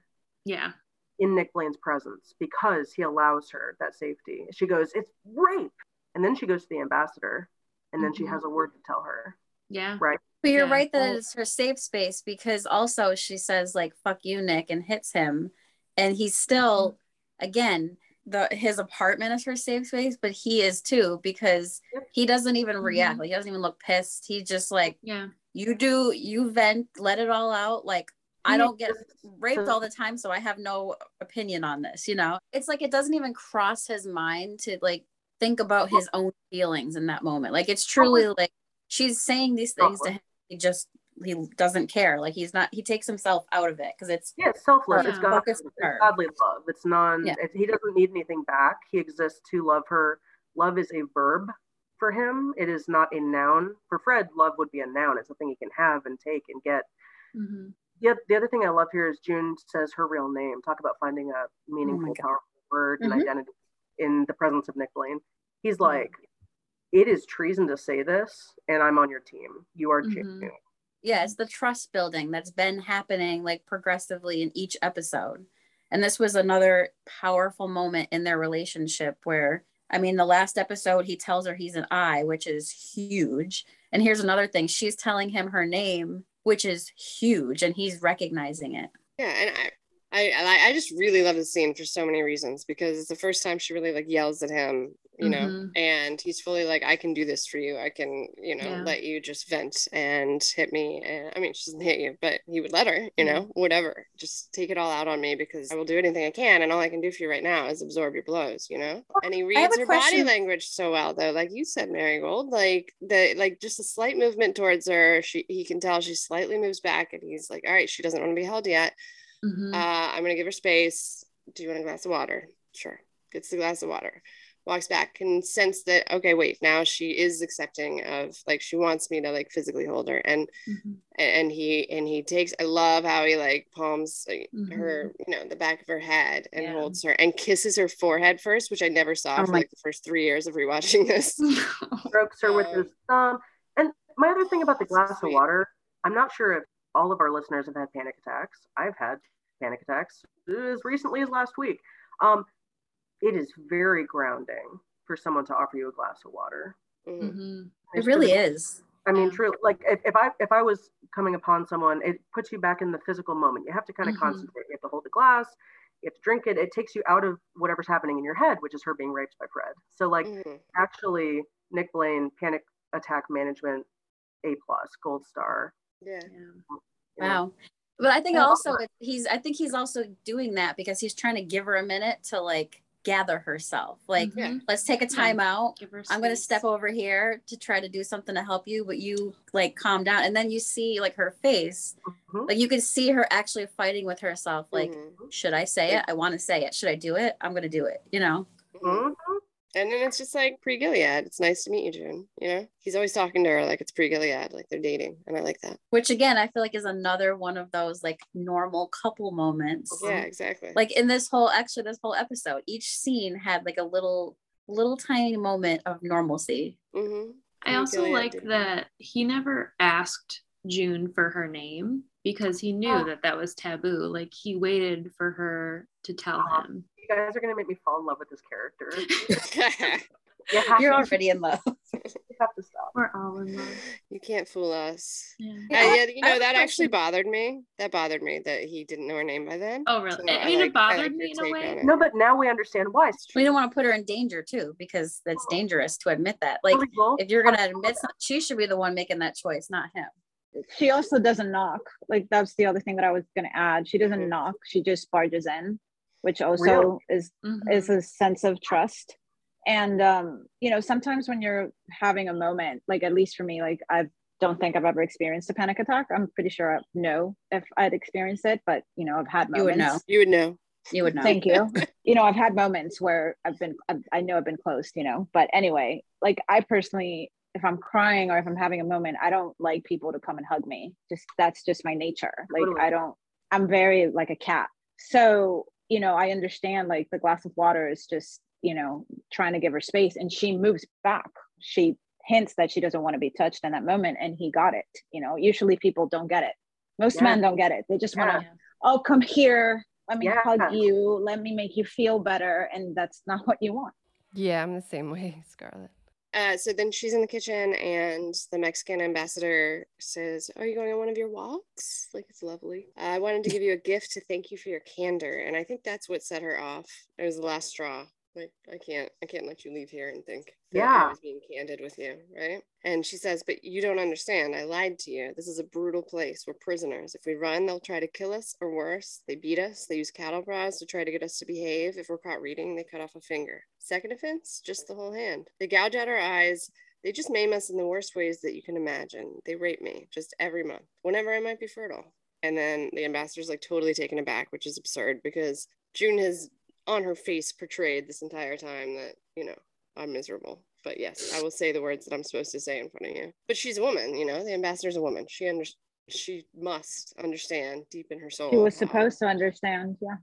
yeah in Nick Blaine's presence because he allows her that safety. She goes, It's rape. And then she goes to the ambassador and then she Mhm. has a word to tell her. yeah Right. But you're Yeah. right that Well- it's her safe space because also she says like "fuck you, Nick" and hits him, and he's still, again, the his apartment is her safe space, but he is too because he doesn't even react. Mhm. Like he doesn't even look pissed. He's just like, yeah "You do, you vent, let it all out." Like I don't get raped all the time, so I have no opinion on this. You know, it's like it doesn't even cross his mind to like think about his own feelings in that moment. Like it's truly like she's saying these things to him. He just he doesn't care. Like he's not. He takes himself out of it because it's Yeah, it's selfless. It's, God, it's godly love. It's non. Yeah. It, he doesn't need anything back. He exists to love her. Love is a verb for him. It is not a noun. For Fred, love would be a noun. It's something he can have and take and get. hmm The, the other thing I love here is June says her real name. Talk about finding a meaningful, Oh powerful word and Mhm. identity in the presence of Nick Blaine. He's like, it is treason to say this, and I'm on your team. You are Mhm. June. yeah, it's the trust building that's been happening like progressively in each episode. And this was another powerful moment in their relationship where, Eye mean, the last episode, he tells her he's an I, which is huge. And here's another thing she's telling him her name, which is huge, and he's recognizing it. Yeah, and I, I, I, I just really love the scene for so many reasons because it's the first time she really like yells at him, you know, Mhm. and he's fully like, I can do this for you. I can, you know, Yeah. let you just vent and hit me. And I mean, she doesn't hit you, but he would let her, you know, whatever. Just take it all out on me because I will do anything I can, and all I can do for you right now is absorb your blows, you know. And he reads her body language so well, though, like you said, Marigold, like the like just a slight movement towards her. She he can tell she slightly moves back, and he's like, all right, she doesn't want to be held yet. hmm Uh, I'm gonna give her space. Do you want a glass of water? Sure. Gets the glass of water. Walks back and sense that okay, wait, now she is accepting of like she wants me to like physically hold her and hmm and he and he takes I love how he like palms like, Mhm. her, you know, the back of her head and Yeah. holds her and kisses her forehead first, which I never saw Oh for my- like the first three years of rewatching this. strokes her with Um, his thumb. And my other thing about the so glass of water, I'm not sure if all of our listeners have had panic attacks. I've had panic attacks as recently as last week. Um, it is very grounding for someone to offer you a glass of water. Mhm. hmm It really is. I mean, Yeah. true. Like if, if I if I was coming upon someone, it puts you back in the physical moment. You have to kind of Mhm. concentrate. You have to hold the glass. You have to drink it. It takes you out of whatever's happening in your head, which is her being raped by Fred. So like Mhm. actually, Nick Blaine, panic attack management, A plus, gold star. Yeah. you know. Wow. But I think also he's I think he's also doing that because he's trying to give her a minute to like gather herself. Like Yeah. let's take a time out. I'm gonna step over here to try to do something to help you, but you like calm down. And then you see like her face, Mhm. like you can see her actually fighting with herself. Like, Mhm. should I say it? I want to say it. Should I do it? I'm gonna do it. You know? And then it's just like pre Gilead. It's nice to meet you, June. You know, he's always talking to her like it's pre Gilead, like they're dating, and I like that. Which again, I feel like is another one of those like normal couple moments. Yeah, exactly. Like in this whole actually this whole episode, each scene had like a little little tiny moment of normalcy. hmm I also like that he never asked June for her name because he knew Oh. that that was taboo. Like he waited for her to tell Uh-huh. him. You guys are gonna make me fall in love with this character. You have, You're to, already in love. you have to stop. We're all in love. you can't fool us. Yeah. Uh, Yeah, yeah, you know have a that actually question. bothered me. That bothered me that he didn't know her name by then. Oh, really? So I I mean, like- it bothered like me in a way. No, but now we understand why. We don't want to put her in danger too, because that's dangerous to admit that. Like Illegal. if you're gonna admit some- she should be the one making that choice, not him. She also doesn't knock. Like that's the other thing that I was gonna add. She doesn't Mhm. knock. She just barges in, which also Really? is Mhm. is a sense of trust. And um, you know, sometimes when you're having a moment, like at least for me, like I don't think I've ever experienced a panic attack. I'm pretty sure I know if I'd experienced it, but you know, I've had moments. You would know. You would know. You would know. Thank you. you know, I've had moments where I've been, I've, I know I've been close, you know, but anyway, like I personally, if I'm crying or if I'm having a moment, I don't like people to come and hug me. Just that's just my nature. Like Totally. I don't, I'm very like a cat. So, you know, I understand like the glass of water is just, you know, trying to give her space and she moves back. She hints that she doesn't want to be touched in that moment and he got it. You know, usually people don't get it. Most Yeah. men don't get it. They just want to Yeah. oh come here let me Yeah. hug you let me make you feel better and that's not what you want Yeah, I'm the same way, Scarlett. Uh, so then she's in the kitchen, and the Mexican ambassador says, "Are you going on one of your walks? Like it's lovely. I wanted to give you a gift to thank you for your candor." And I think that's what set her off. It was the last straw. Like I can't, I can't let you leave here and think that I Yeah. was being candid with you, right? And she says, "But you don't understand. I lied to you. This is a brutal place. We're prisoners. If we run, they'll try to kill us, or worse, they beat us. They use cattle prods to try to get us to behave. If we're caught reading, they cut off a finger. Second offense, just the whole hand. They gouge out our eyes." They just maim us in the worst ways that you can imagine. They rape me just every month, whenever I might be fertile. And then the ambassador's like totally taken aback, which is absurd because June has on her face portrayed this entire time that, you know, I'm miserable. But yes, I will say the words that I'm supposed to say in front of you. But she's a woman, you know, the ambassador's a woman. She under- she must understand deep in her soul. she was supposed to understand yeah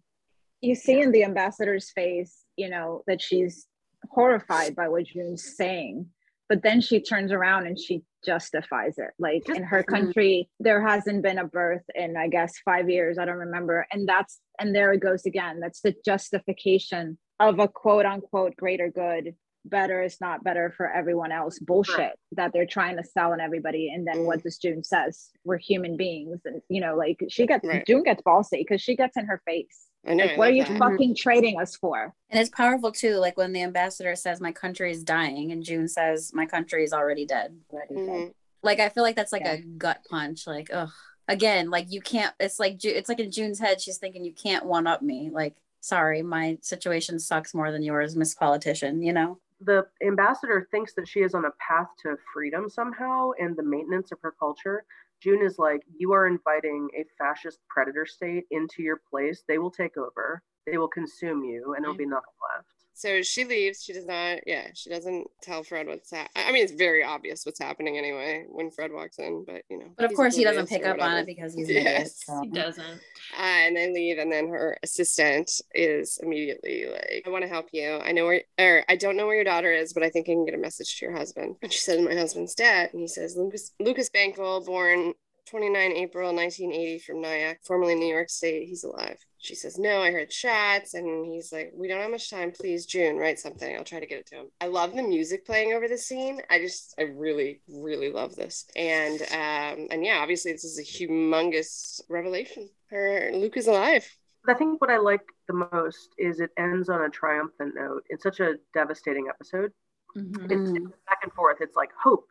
you see in the ambassador's face you know that she's horrified by what june's saying but then she turns around and she justifies it. Like in her country there hasn't been a birth in i guess five years. I don't remember. And that's and there it goes again. That's the justification of a quote unquote greater good better is not better for everyone else bullshit that they're trying to sell on everybody. And then what Mm. this june says we're human beings. And you know like she gets Right. june gets ballsy because she gets in her face I know. like I what are you that. fucking trading us for And it's powerful too, like when the ambassador says my country is dying and June says my country is already dead. Mhm. Like I feel like that's like Yeah. a gut punch. Like, ugh. Again, like you can't it's like it's like in June's head, she's thinking you can't one up me. Like, sorry, my situation sucks more than yours, Miss Politician, you know? the ambassador thinks that she is on a path to freedom somehow and the maintenance of her culture. June is like, you are inviting a fascist predator state into your place. They will take over. They will consume you, and there'll be nothing left. So she leaves. She does not, yeah, she doesn't tell Fred what's happening. I mean, it's very obvious what's happening anyway when Fred walks in, but you know. But of course he doesn't pick up on it because he's an idiot. Yes. so. He doesn't. Uh, and they leave, and then her assistant is immediately like, "I want to help you. I know where, or I don't know where your daughter is, but I think I can get a message to your husband." And she says, "My husband's dead." And he says, "Lucas Lucas Bankole, born 29 April 1980 from Nyack, formerly New York State. He's alive. She says, No, I heard shots. And he's like, We don't have much time. Please, June, write something. I'll try to get it to him. I love the music playing over the scene. I just, I really, really love this. And, um, and yeah, obviously, this is a humongous revelation. Her Luke is alive. I think what I like the most is it ends on a triumphant note. It's such a devastating episode. Mhm. It's, it's back and forth. It's like hope,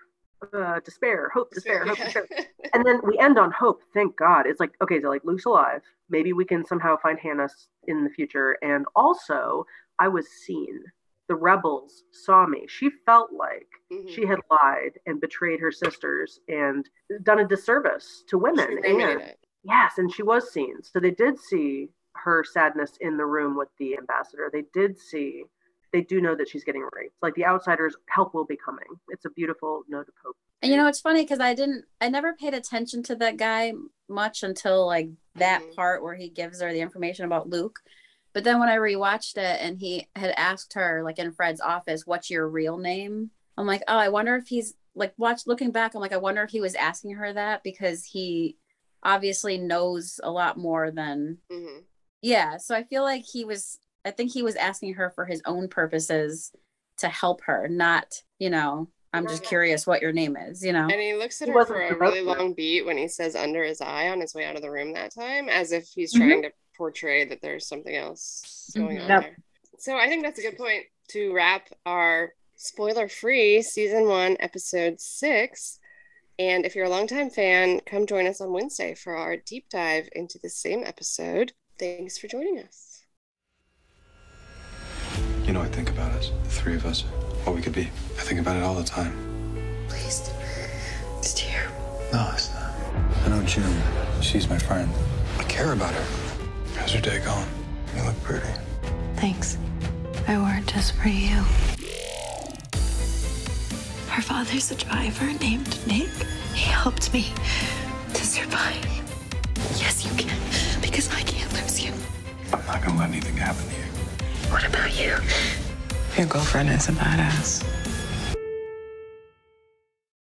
uh, despair, hope, despair, hope, despair. and then we end on hope. Thank God. It's like okay, so like Luke's alive. Maybe we can somehow find Hannah in the future. And also, I was seen. The rebels saw me. She felt like Mhm. she had lied and betrayed her sisters and done a disservice to women. And yes, and she was seen. So they did see her sadness in the room with the ambassador. They did see. They do know that she's getting raped. Like the outsiders, help will be coming. It's a beautiful note of hope. And you know, it's funny because I didn't, I never paid attention to that guy much until like that Mhm. part where he gives her the information about Luke. But then when I rewatched it and he had asked her, like in Fred's office, what's your real name? I'm like, oh, I wonder if he's like, watch looking back, I'm like, I wonder if he was asking her that because he obviously knows a lot more than, Mhm. yeah. So I feel like he was, I think he was asking her for his own purposes to help her, not, you know, I'm just curious what your name is, you know? And he looks at He her wasn't for a really long beat when he says under his eye on his way out of the room that time, as if he's Mhm. trying to portray that there's something else going Mhm. on Yep. there. So I think that's a good point to wrap our spoiler free season one, episode six. And if you're a longtime fan, come join us on Wednesday for our deep dive into the same episode. Thanks for joining us. You know, I think about us, the three of us, what we could be. I think about it all the time. Please. It's terrible. No, it's not. I know June. She's my friend. I care about her. How's your day going? You look pretty. Thanks. I wore it just for you. Her father's a driver named Nick. He helped me to survive. Yes, you can, because I can't lose you. I'm not gonna let anything happen to you. What about you? Your girlfriend is a badass.